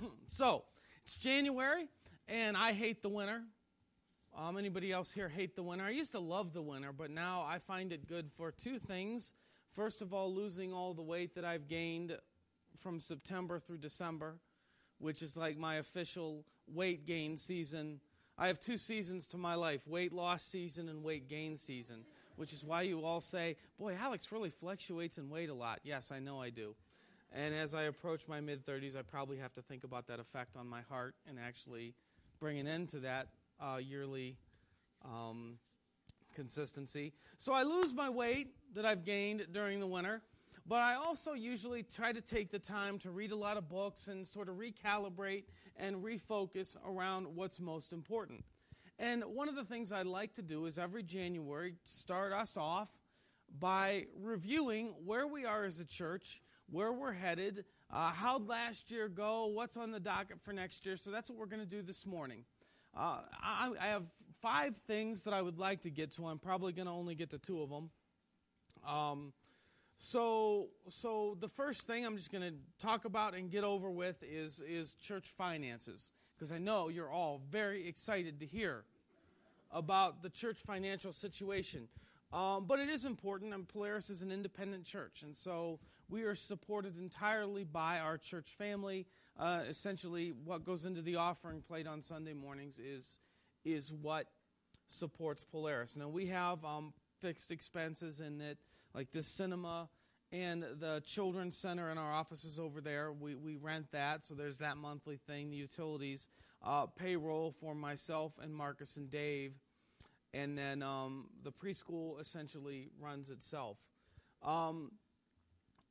so, it's January, and I hate the winter. Um, anybody else here hate the winter? I used to love the winter, but now I find it good for two things. First of all, losing all the weight that I've gained from September through December, which is like my official weight gain season. I have two seasons to my life weight loss season and weight gain season, which is why you all say, Boy, Alex really fluctuates in weight a lot. Yes, I know I do. And as I approach my mid 30s, I probably have to think about that effect on my heart and actually bring an end to that uh, yearly um, consistency. So I lose my weight that I've gained during the winter, but I also usually try to take the time to read a lot of books and sort of recalibrate and refocus around what's most important. And one of the things I like to do is every January start us off by reviewing where we are as a church, where we're headed, uh, how'd last year go, what's on the docket for next year. So that's what we're going to do this morning. Uh, I, I, have five things that I would like to get to. I'm probably going to only get to two of them. Um, so, so the first thing I'm just going to talk about and get over with is is church finances because I know you're all very excited to hear about the church financial situation. Um, but it is important, and Polaris is an independent church, and so we are supported entirely by our church family. Uh, essentially, what goes into the offering plate on Sunday mornings is is what supports Polaris. Now we have um, fixed expenses in that, like this cinema and the children's center in our offices over there. We we rent that, so there's that monthly thing. The utilities, uh, payroll for myself and Marcus and Dave, and then um, the preschool essentially runs itself. Um,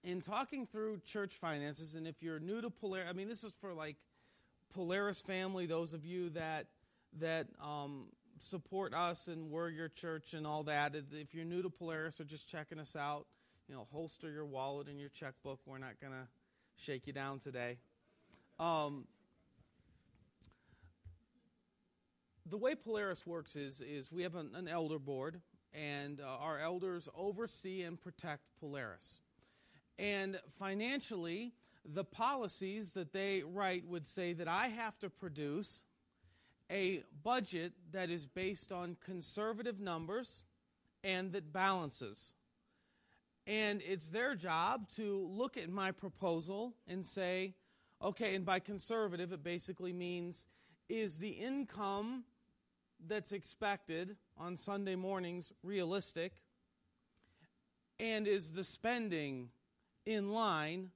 in talking through church finances, and if you're new to Polaris, I mean, this is for like Polaris family, those of you that that um, support us and we're your church and all that. If you're new to Polaris or just checking us out, you know, holster your wallet and your checkbook. We're not gonna shake you down today. Um, the way Polaris works is is we have an, an elder board, and uh, our elders oversee and protect Polaris. And financially, the policies that they write would say that I have to produce a budget that is based on conservative numbers and that balances. And it's their job to look at my proposal and say, okay, and by conservative, it basically means is the income that's expected on Sunday mornings realistic? And is the spending in line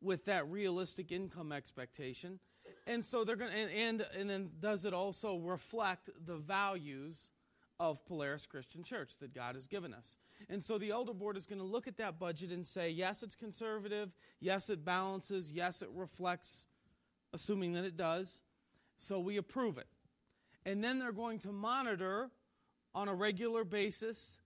with that realistic income expectation. And so they're going to, and, and, and then does it also reflect the values of Polaris Christian Church that God has given us? And so the elder board is going to look at that budget and say, yes, it's conservative. Yes, it balances. Yes, it reflects, assuming that it does. So we approve it. And then they're going to monitor on a regular basis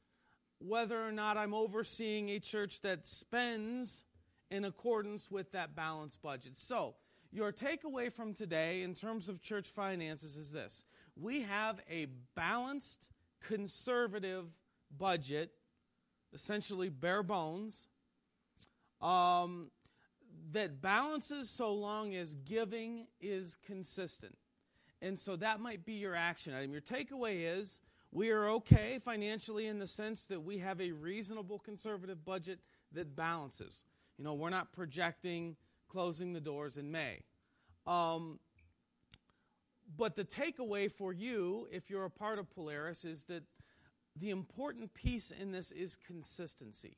whether or not I'm overseeing a church that spends in accordance with that balanced budget. So, your takeaway from today in terms of church finances is this we have a balanced, conservative budget, essentially bare bones, um, that balances so long as giving is consistent. And so that might be your action item. Your takeaway is we are okay financially in the sense that we have a reasonable conservative budget that balances. You know, we're not projecting closing the doors in May. Um, but the takeaway for you, if you're a part of Polaris, is that the important piece in this is consistency.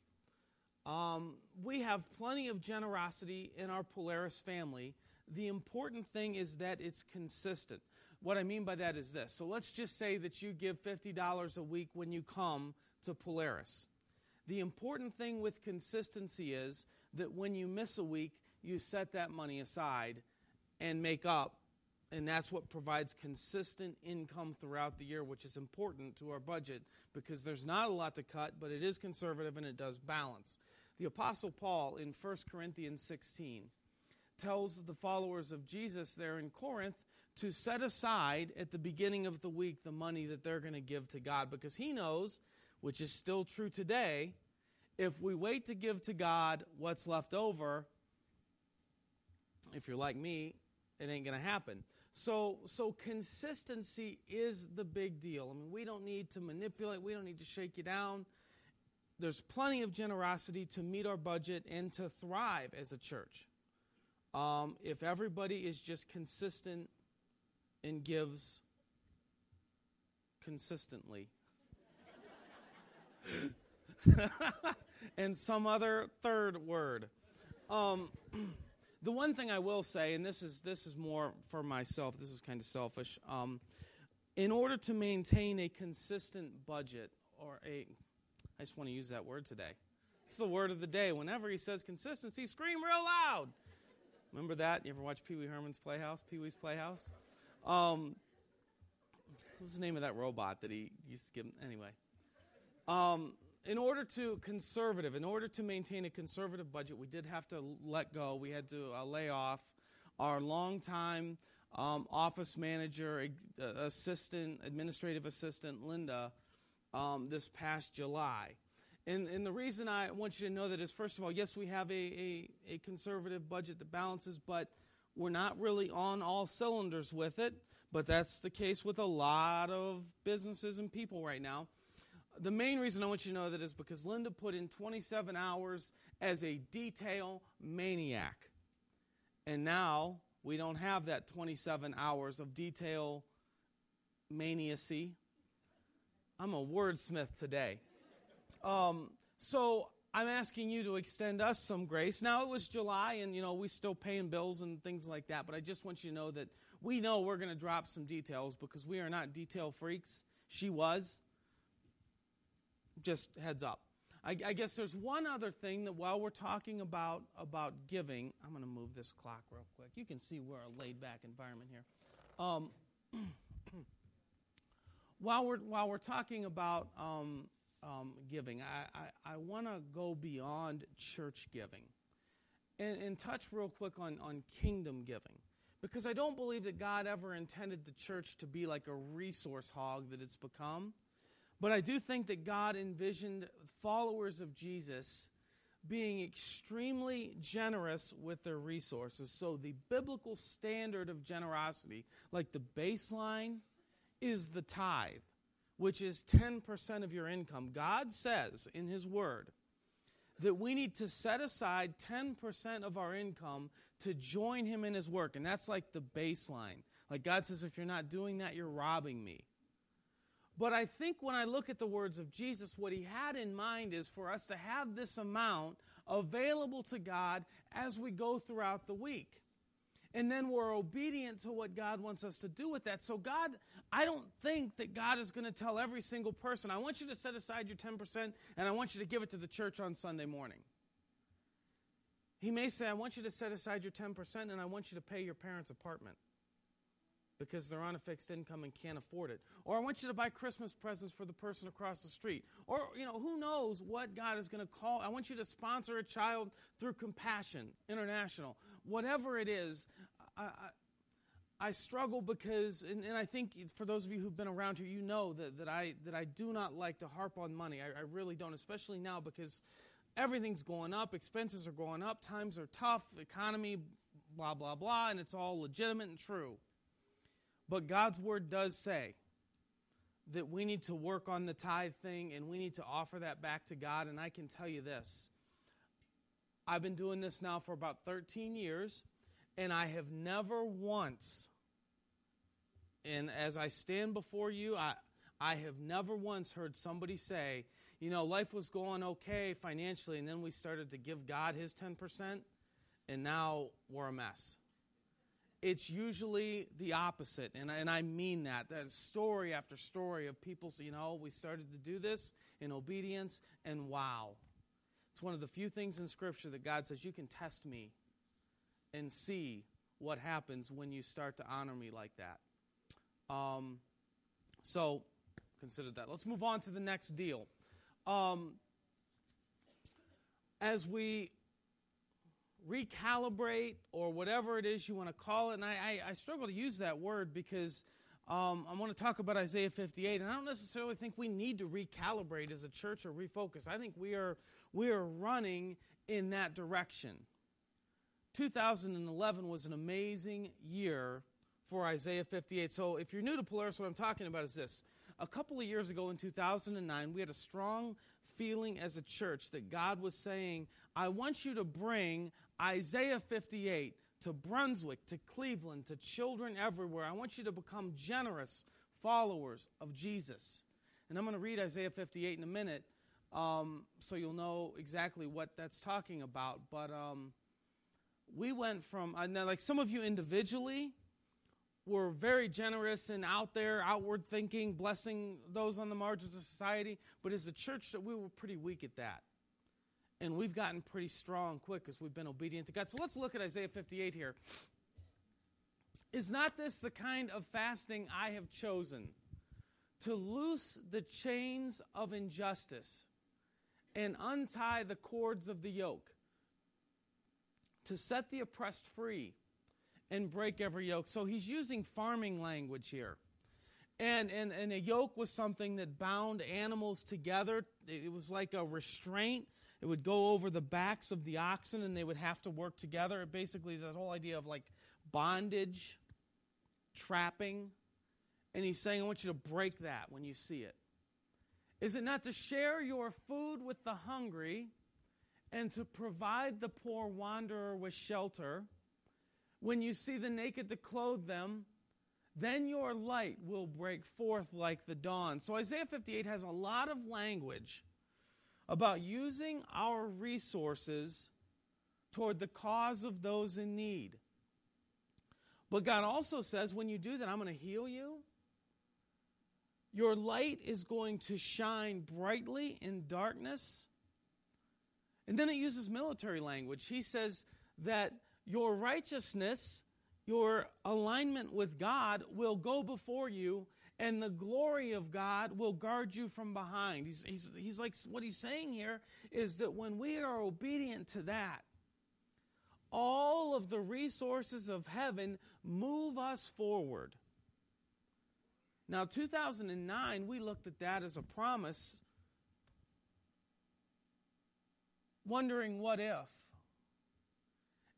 Um, we have plenty of generosity in our Polaris family. The important thing is that it's consistent. What I mean by that is this. So let's just say that you give $50 a week when you come to Polaris. The important thing with consistency is that when you miss a week, you set that money aside and make up. And that's what provides consistent income throughout the year, which is important to our budget because there's not a lot to cut, but it is conservative and it does balance. The Apostle Paul in 1 Corinthians 16 tells the followers of Jesus there in Corinth to set aside at the beginning of the week the money that they're going to give to God because he knows, which is still true today, if we wait to give to God what's left over, if you're like me, it ain't going to happen. So, so consistency is the big deal. I mean, we don't need to manipulate, we don't need to shake you down. There's plenty of generosity to meet our budget and to thrive as a church. Um, if everybody is just consistent and gives consistently. and some other third word. Um, the one thing I will say, and this is this is more for myself. This is kind of selfish. Um, in order to maintain a consistent budget, or a, I just want to use that word today. It's the word of the day. Whenever he says consistency, scream real loud. Remember that? You ever watch Pee Wee Herman's Playhouse? Pee Wee's Playhouse. Um, what's the name of that robot that he used to give? Anyway, um, in order to conservative, in order to maintain a conservative budget, we did have to let go. We had to uh, lay off our longtime um, office manager, uh, assistant, administrative assistant, Linda, um, this past July. And, and the reason I want you to know that is, first of all, yes, we have a, a, a conservative budget that balances, but we're not really on all cylinders with it. But that's the case with a lot of businesses and people right now the main reason I want you to know that is because Linda put in 27 hours as a detail maniac. And now we don't have that 27 hours of detail maniacy. I'm a wordsmith today. Um, so I'm asking you to extend us some grace. Now it was July, and you know we still paying bills and things like that. But I just want you to know that we know we're going to drop some details because we are not detail freaks. She was just heads up. I, I, guess there's one other thing that while we're talking about about giving, I'm going to move this clock real quick. You can see we're a laid back environment here. Um, while we're while we're talking about um, um, giving, I, I, I want to go beyond church giving and, and touch real quick on, on kingdom giving. Because I don't believe that God ever intended the church to be like a resource hog that it's become. But I do think that God envisioned followers of Jesus being extremely generous with their resources. So the biblical standard of generosity, like the baseline, is the tithe, which is 10% of your income. God says in His Word that we need to set aside 10% of our income to join Him in His work. And that's like the baseline. Like God says, if you're not doing that, you're robbing me. But I think when I look at the words of Jesus, what he had in mind is for us to have this amount available to God as we go throughout the week. And then we're obedient to what God wants us to do with that. So, God, I don't think that God is going to tell every single person, I want you to set aside your 10% and I want you to give it to the church on Sunday morning. He may say, I want you to set aside your 10% and I want you to pay your parents' apartment because they're on a fixed income and can't afford it. Or I want you to buy Christmas presents for the person across the street. Or, you know, who knows what God is going to call. I want you to sponsor a child through Compassion International. Whatever it is, I, I, I struggle because, and, and, I think for those of you who've been around here, you know that, that, I, that I do not like to harp on money. I, I really don't, especially now because everything's going up, expenses are going up, times are tough, economy, blah, blah, blah, and it's all legitimate and true. But God's word does say that we need to work on the tithe thing and we need to offer that back to God. And I can tell you this I've been doing this now for about 13 years, and I have never once, and as I stand before you, I, I have never once heard somebody say, you know, life was going okay financially, and then we started to give God his 10%, and now we're a mess it's usually the opposite. And, and I mean that. That story after story of people, you know, we started to do this in obedience, and wow. It's one of the few things in Scripture that God says, you can test me and see what happens when you start to honor me like that. Um, so consider that. Let's move on to the next deal. Um, as we recalibrate or whatever it is you want to call it. And I, I, I struggle to use that word because um, I want to talk about Isaiah 58, and I don't necessarily think we need to recalibrate as a church or refocus. I think we are we are running in that direction 2011 was an amazing year for Isaiah 58. So if you're new to Polaris, what I'm talking about is this. A couple of years ago in 2009, we had a strong feeling as a church that God was saying, I want you to bring Isaiah 58 to Brunswick, to Cleveland, to children everywhere. I want you to become generous followers of Jesus. And I'm going to read Isaiah 58 in a minute um, so you'll know exactly what that's talking about. But um, we went from, now, like some of you individually, were very generous and out there, outward thinking, blessing those on the margins of society. But as a church, that we were pretty weak at that. And we've gotten pretty strong quick as we've been obedient to God. So let's look at Isaiah 58 here. Is not this the kind of fasting I have chosen? To loose the chains of injustice and untie the cords of the yoke, to set the oppressed free and break every yoke. So he's using farming language here. And, and, and a yoke was something that bound animals together. It was like a restraint. It would go over the backs of the oxen and they would have to work together. Basically, that whole idea of like bondage, trapping. And he's saying, I want you to break that when you see it. Is it not to share your food with the hungry and to provide the poor wanderer with shelter? When you see the naked to clothe them, then your light will break forth like the dawn. So Isaiah 58 has a lot of language about using our resources toward the cause of those in need. But God also says, when you do that, I'm going to heal you. Your light is going to shine brightly in darkness. And then it uses military language. He says that your righteousness, your alignment with God will go before you, and the glory of God will guard you from behind. He's, he's, he's like, what he's saying here is that when we are obedient to that, all of the resources of heaven move us forward. Now, 2009, we looked at that as a promise, wondering what if.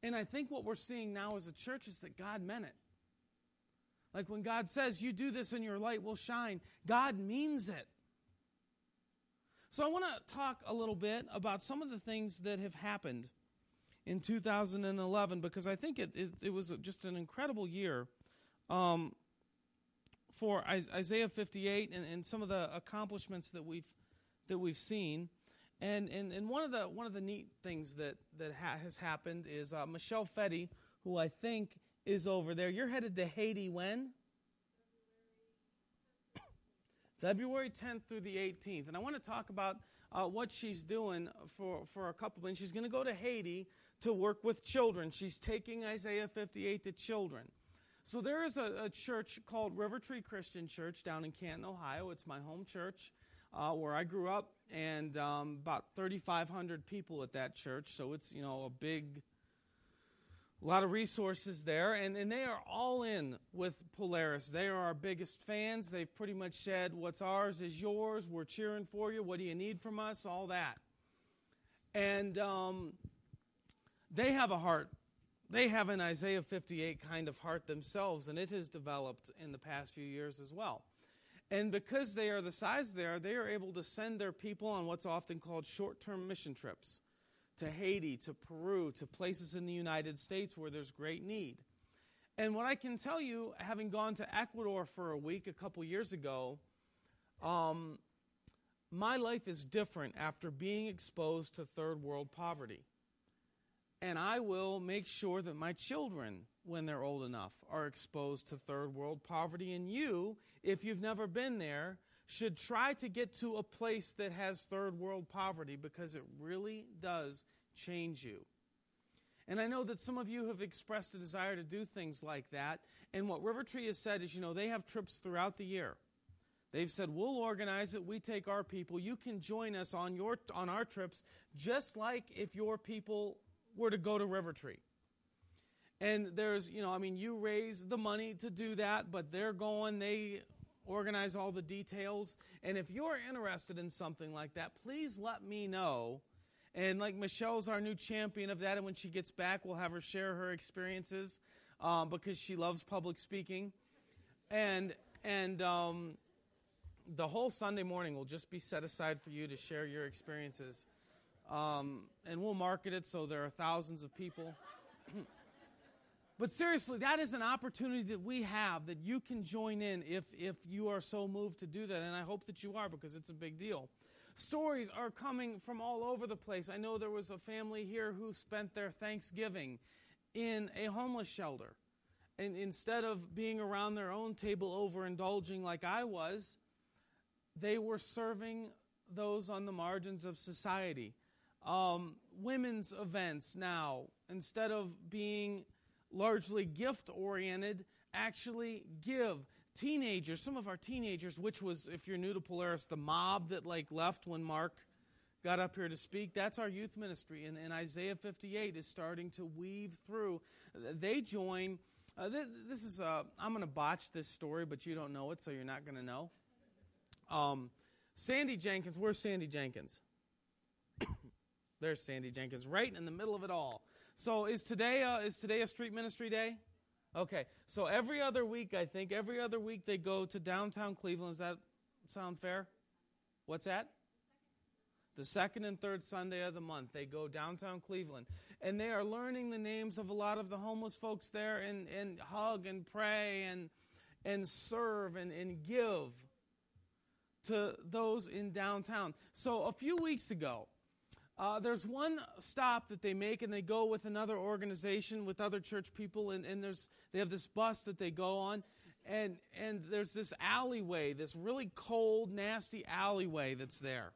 And I think what we're seeing now as a church is that God meant it. Like when God says, You do this and your light will shine, God means it. So I want to talk a little bit about some of the things that have happened in 2011 because I think it, it, it was just an incredible year um, for Isaiah 58 and, and some of the accomplishments that we've, that we've seen. And, and, and one, of the, one of the neat things that, that ha- has happened is uh, Michelle Fetty, who I think is over there. You're headed to Haiti when? February 10th through the 18th. And I want to talk about uh, what she's doing for, for a couple minutes. She's going to go to Haiti to work with children. She's taking Isaiah 58 to children. So there is a, a church called River Tree Christian Church down in Canton, Ohio. It's my home church uh, where I grew up, and um, about 3,500 people at that church. So it's you know a big, a lot of resources there, and and they are all in with Polaris. They are our biggest fans. They've pretty much said, "What's ours is yours. We're cheering for you. What do you need from us? All that." And um, they have a heart. They have an Isaiah 58 kind of heart themselves, and it has developed in the past few years as well. And because they are the size they are, they are able to send their people on what's often called short term mission trips to Haiti, to Peru, to places in the United States where there's great need. And what I can tell you, having gone to Ecuador for a week a couple years ago, um, my life is different after being exposed to third world poverty. And I will make sure that my children when they're old enough are exposed to third world poverty. And you, if you've never been there, should try to get to a place that has third world poverty because it really does change you. And I know that some of you have expressed a desire to do things like that. And what River Tree has said is, you know, they have trips throughout the year. They've said, we'll organize it. We take our people. You can join us on, your, on our trips, just like if your people were to go to River Tree. And there's, you know, I mean, you raise the money to do that, but they're going, they organize all the details. And if you're interested in something like that, please let me know. And like Michelle's our new champion of that. And when she gets back, we'll have her share her experiences um, because she loves public speaking. And, and um, the whole Sunday morning will just be set aside for you to share your experiences. Um, and we'll market it so there are thousands of people. but seriously, that is an opportunity that we have that you can join in if, if you are so moved to do that. And I hope that you are because it's a big deal. Stories are coming from all over the place. I know there was a family here who spent their Thanksgiving in a homeless shelter. And instead of being around their own table overindulging like I was, they were serving those on the margins of society. Um, women's events now, instead of being largely gift oriented, actually give teenagers, some of our teenagers, which was, if you're new to Polaris, the mob that like left when Mark got up here to speak. That's our youth ministry, and, and Isaiah 58 is starting to weave through. They join. Uh, this, is. Uh, I'm going to botch this story, but you don't know it, so you're not going to know. Um, Sandy Jenkins. Where's Sandy Jenkins? There's Sandy Jenkins, right in the middle of it all. So is today uh, is today a street ministry day? Okay, so every other week, I think, every other week they go to downtown Cleveland. Does that sound fair? What's that? The second and third Sunday of the month, they go downtown Cleveland. And they are learning the names of a lot of the homeless folks there and, and hug and pray and, and serve and, and give to those in downtown. So a few weeks ago, uh, there's one stop that they make, and they go with another organization, with other church people, and, and there's they have this bus that they go on, and and there's this alleyway, this really cold, nasty alleyway that's there,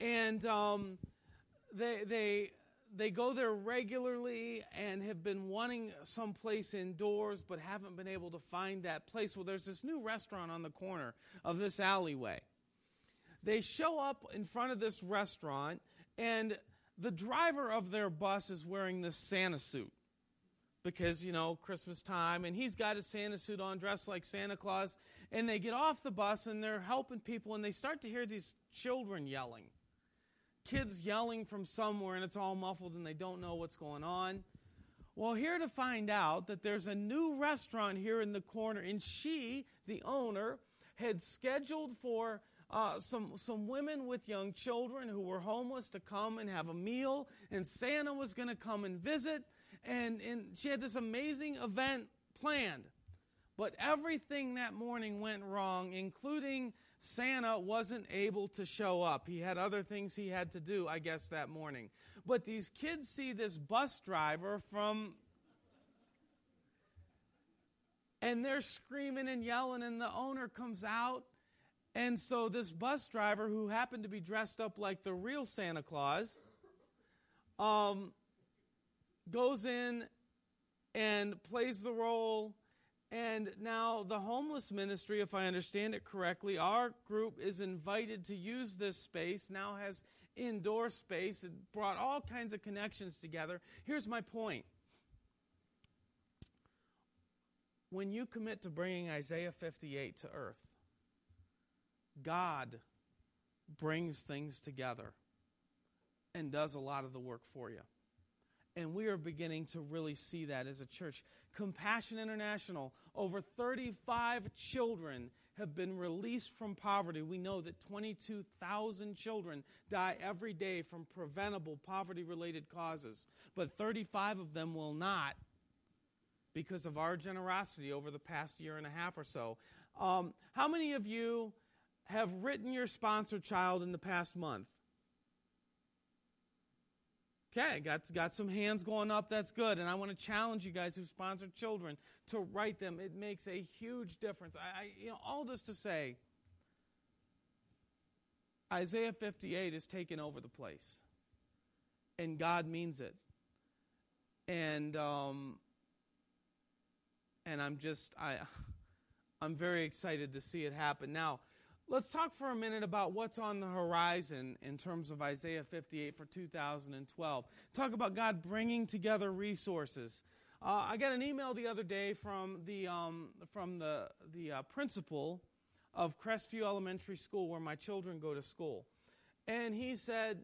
and um, they they they go there regularly and have been wanting some place indoors, but haven't been able to find that place. Well, there's this new restaurant on the corner of this alleyway. They show up in front of this restaurant and the driver of their bus is wearing this Santa suit because, you know, Christmas time, and he's got his Santa suit on, dressed like Santa Claus. And they get off the bus and they're helping people, and they start to hear these children yelling. Kids yelling from somewhere, and it's all muffled, and they don't know what's going on. Well, here to find out that there's a new restaurant here in the corner, and she, the owner, had scheduled for uh, some, some women with young children who were homeless to come and have a meal, and Santa was going to come and visit. And, and she had this amazing event planned. But everything that morning went wrong, including Santa wasn't able to show up. He had other things he had to do, I guess, that morning. But these kids see this bus driver from. And they're screaming and yelling, and the owner comes out and so this bus driver, who happened to be dressed up like the real Santa Claus, um, goes in and plays the role. And now the homeless ministry, if I understand it correctly, our group is invited to use this space, now has indoor space, it brought all kinds of connections together. Here's my point. When you commit to bringing Isaiah 58 to earth, God brings things together and does a lot of the work for you. And we are beginning to really see that as a church. Compassion International, over 35 children have been released from poverty. We know that 22,000 children die every day from preventable poverty related causes, but 35 of them will not because of our generosity over the past year and a half or so. Um, how many of you have written your sponsor child in the past month? Okay, got, got some hands going up. That's good. And I want to challenge you guys who sponsor children to write them. It makes a huge difference. I, I, you know, all this to say, Isaiah 58 is taking over the place. And God means it. And, um, and I'm just, I, I'm very excited to see it happen. Now, Let's talk for a minute about what's on the horizon in terms of Isaiah 58 for 2012. Talk about God bringing together resources. Uh, I got an email the other day from the, um, from the, the uh, principal of Crestview Elementary School, where my children go to school. And he said,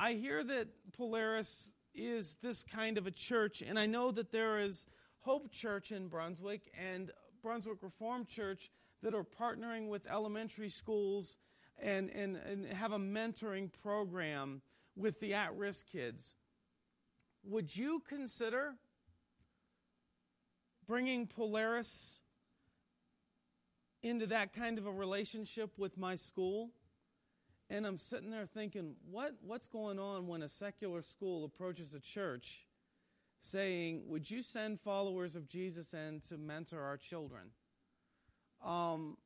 I hear that Polaris is this kind of a church, and I know that there is Hope Church in Brunswick and Brunswick Reformed Church that are partnering with elementary schools and, and, and have a mentoring program with the at risk kids. Would you consider bringing Polaris into that kind of a relationship with my school? And I'm sitting there thinking, what, what's going on when a secular school approaches a church saying, Would you send followers of Jesus in to mentor our children? Um,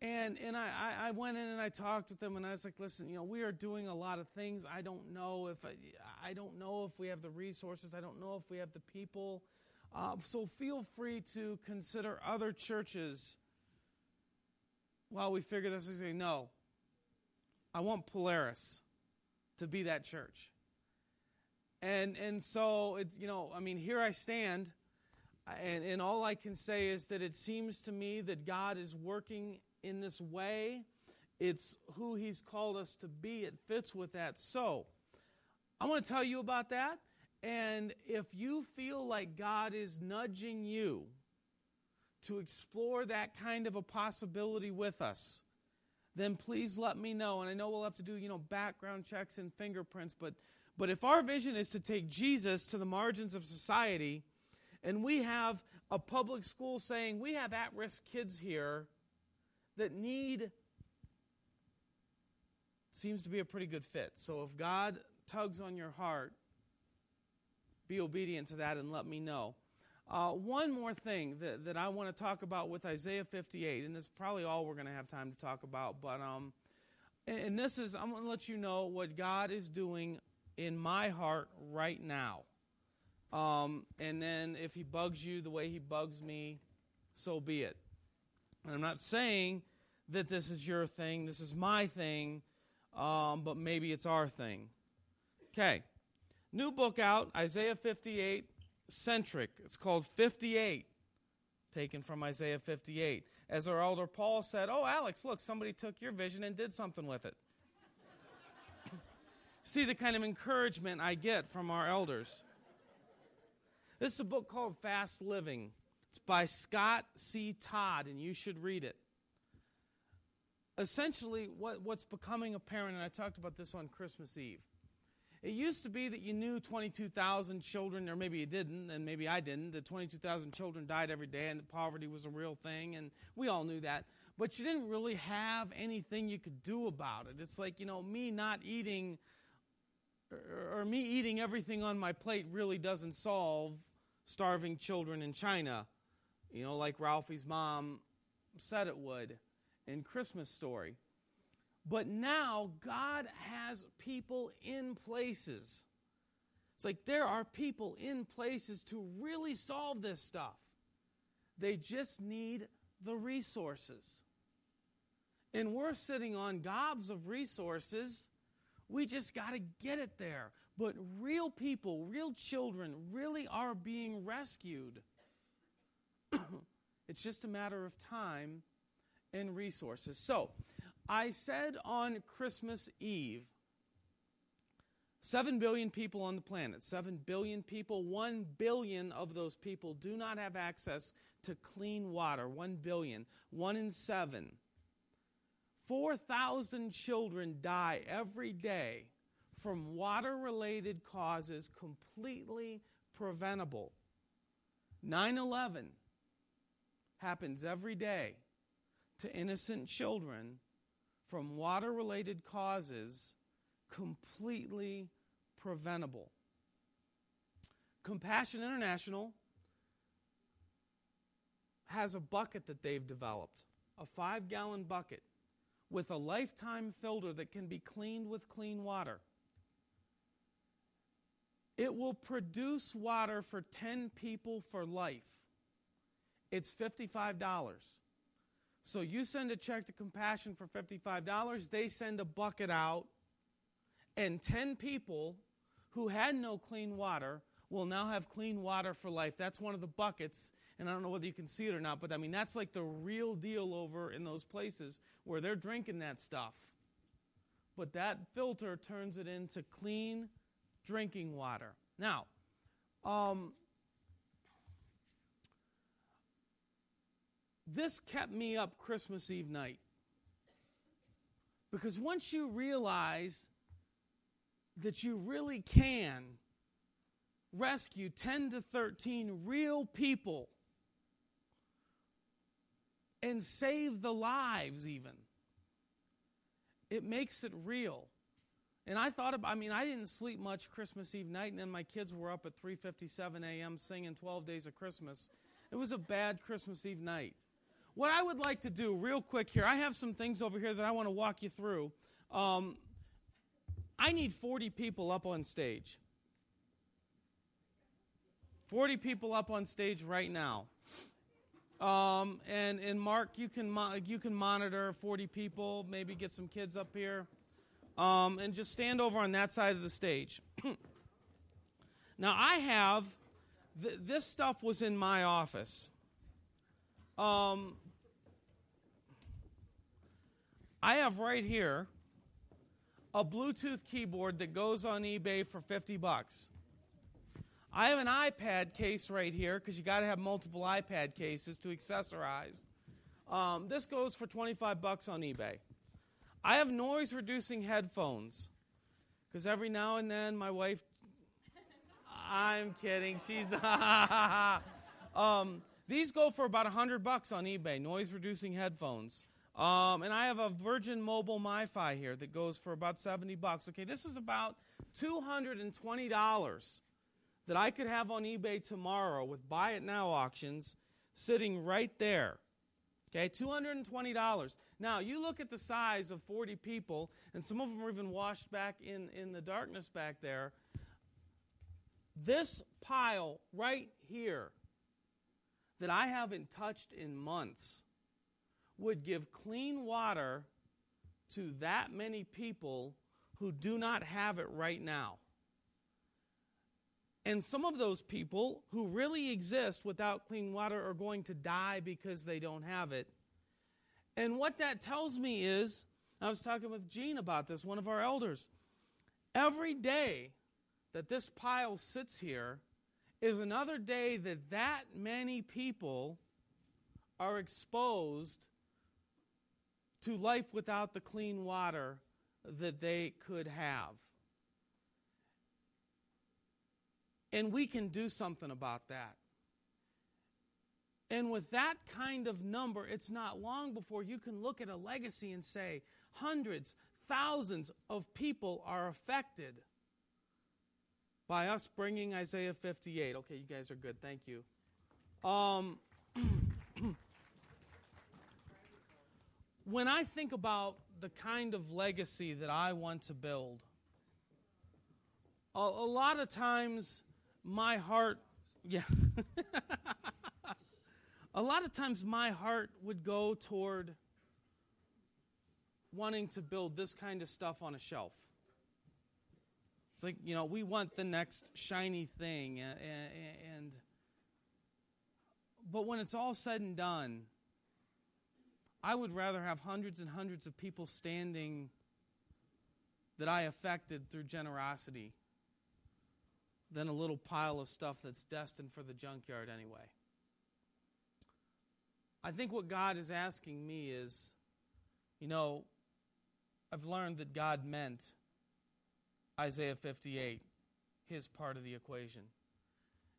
and and I, I went in and I talked with them and I was like, listen, you know, we are doing a lot of things. I don't know if I, I don't know if we have the resources. I don't know if we have the people. Uh, so feel free to consider other churches while we figure this. Say no. I want Polaris to be that church. And and so it's you know I mean here I stand, and and all I can say is that it seems to me that God is working in this way. It's who He's called us to be. It fits with that. So I want to tell you about that. And if you feel like God is nudging you to explore that kind of a possibility with us, then please let me know. And I know we'll have to do, you know, background checks and fingerprints, but but if our vision is to take Jesus to the margins of society, and we have a public school saying we have at-risk kids here that need seems to be a pretty good fit. So if God tugs on your heart, be obedient to that and let me know. Uh, one more thing that, that I want to talk about with Isaiah 58, and this is probably all we're going to have time to talk about, but um, and, and this is I'm going to let you know what God is doing in my heart right now. Um, and then if He bugs you the way He bugs me, so be it. And I'm not saying that this is your thing, this is my thing, um, but maybe it's our thing. Okay. New book out, Isaiah 58 centric. It's called 58, taken from Isaiah 58. As our elder Paul said, Oh, Alex, look, somebody took your vision and did something with it. See the kind of encouragement I get from our elders. This is a book called Fast Living. It's by Scott C. Todd, and you should read it. Essentially, what, what's becoming apparent, and I talked about this on Christmas Eve it used to be that you knew 22,000 children, or maybe you didn't, and maybe I didn't, that 22,000 children died every day and that poverty was a real thing, and we all knew that. But you didn't really have anything you could do about it. It's like, you know, me not eating, or, me eating everything on my plate really doesn't solve starving children in China, you know, like Ralphie's mom said it would in Christmas Story. But now God has people in places. It's like there are people in places to really solve this stuff. They just need the resources. And we're sitting on gobs of resources. We just got to get it there. But real people, real children, really are being rescued. it's just a matter of time and resources. So, I said on Christmas Eve, 7 billion people on the planet, 7 billion people, 1 billion of those people do not have access to clean water. 1 billion, 1 in 7. 4,000 children die every day from water related causes completely preventable. 9 11 happens every day to innocent children from water related causes completely preventable. Compassion International has a bucket that they've developed, a five gallon bucket with a lifetime filter that can be cleaned with clean water. It will produce water for 10 people for life. It's $55. So you send a check to Compassion for $55, they send a bucket out, and 10 people who had no clean water will now have clean water for life. That's one of the buckets, and I don't know whether you can see it or not, but I mean, that's like the real deal over in those places where they're drinking that stuff. but that filter turns it into clean drinking water. Now, um, this kept me up Christmas Eve night. Because once you realize that you really can rescue 10 to 13 real people and save the lives, even, it makes it real. And I thought about, I mean, I didn't sleep much Christmas Eve night, and then my kids were up at 3.57 a.m. singing 12 Days of Christmas. It was a bad Christmas Eve night. What I would like to do, real quick here, I have some things over here that I want to walk you through. Um, I need 40 people up on stage. 40 people up on stage right now. Um, and, and Mark, you can, mo- you can monitor 40 people, maybe get some kids up here, um, and just stand over on that side of the stage. now, I have, th- this stuff was in my office. Um, I have right here a Bluetooth keyboard that goes on eBay for 50 bucks. I have an iPad case right here because you got to have multiple iPad cases to accessorize. Um, this goes for 25 bucks on eBay. I have noise reducing headphones because every now and then my wife. I'm kidding. She's. um, these go for about 100 bucks on eBay, noise reducing headphones. Um, and I have a Virgin Mobile MiFi here that goes for about 70 bucks. Okay, this is about $220 that I could have on eBay tomorrow with buy it now auctions sitting right there. Okay, $220. Now, you look at the size of 40 people, and some of them are even washed back in, in the darkness back there. This pile right here that I haven't touched in months would give clean water to that many people who do not have it right now. And some of those people who really exist without clean water are going to die because they don't have it. And what that tells me is I was talking with Gene about this, one of our elders. Every day that this pile sits here is another day that that many people are exposed to life without the clean water that they could have. And we can do something about that. And with that kind of number, it's not long before you can look at a legacy and say hundreds, thousands of people are affected by us bringing Isaiah 58. Okay, you guys are good. Thank you. Um, when I think about the kind of legacy that I want to build, a, a lot of times my heart, yeah, a lot of times my heart would go toward wanting to build this kind of stuff on a shelf. It's like, you know, we want the next shiny thing. And, and, but when it's all said and done, I would rather have hundreds and hundreds of people standing that I affected through generosity than a little pile of stuff that's destined for the junkyard anyway. I think what God is asking me is you know, I've learned that God meant Isaiah 58, his part of the equation.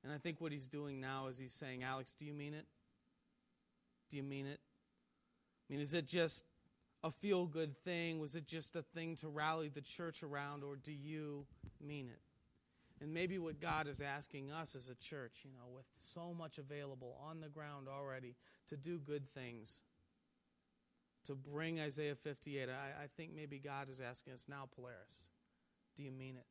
And I think what he's doing now is he's saying, Alex, do you mean it? Do you mean it? I mean, is it just a feel good thing? Was it just a thing to rally the church around, or do you mean it? And maybe what God is asking us as a church, you know, with so much available on the ground already, to do good things, to bring Isaiah 58. I, I think maybe God is asking us now, Polaris, do you mean it?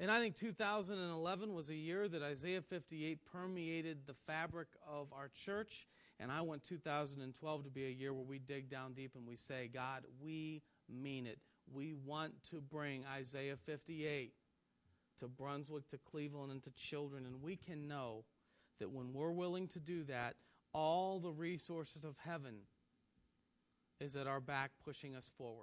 And I think 2011 was a year that Isaiah 58 permeated the fabric of our church and I want 2012 to be a year where we dig down deep and we say, God, we mean it. We want to bring Isaiah 58 to Brunswick, to Cleveland, and to children. And we can know that when we're willing to do that, all the resources of heaven is at our back pushing us forward.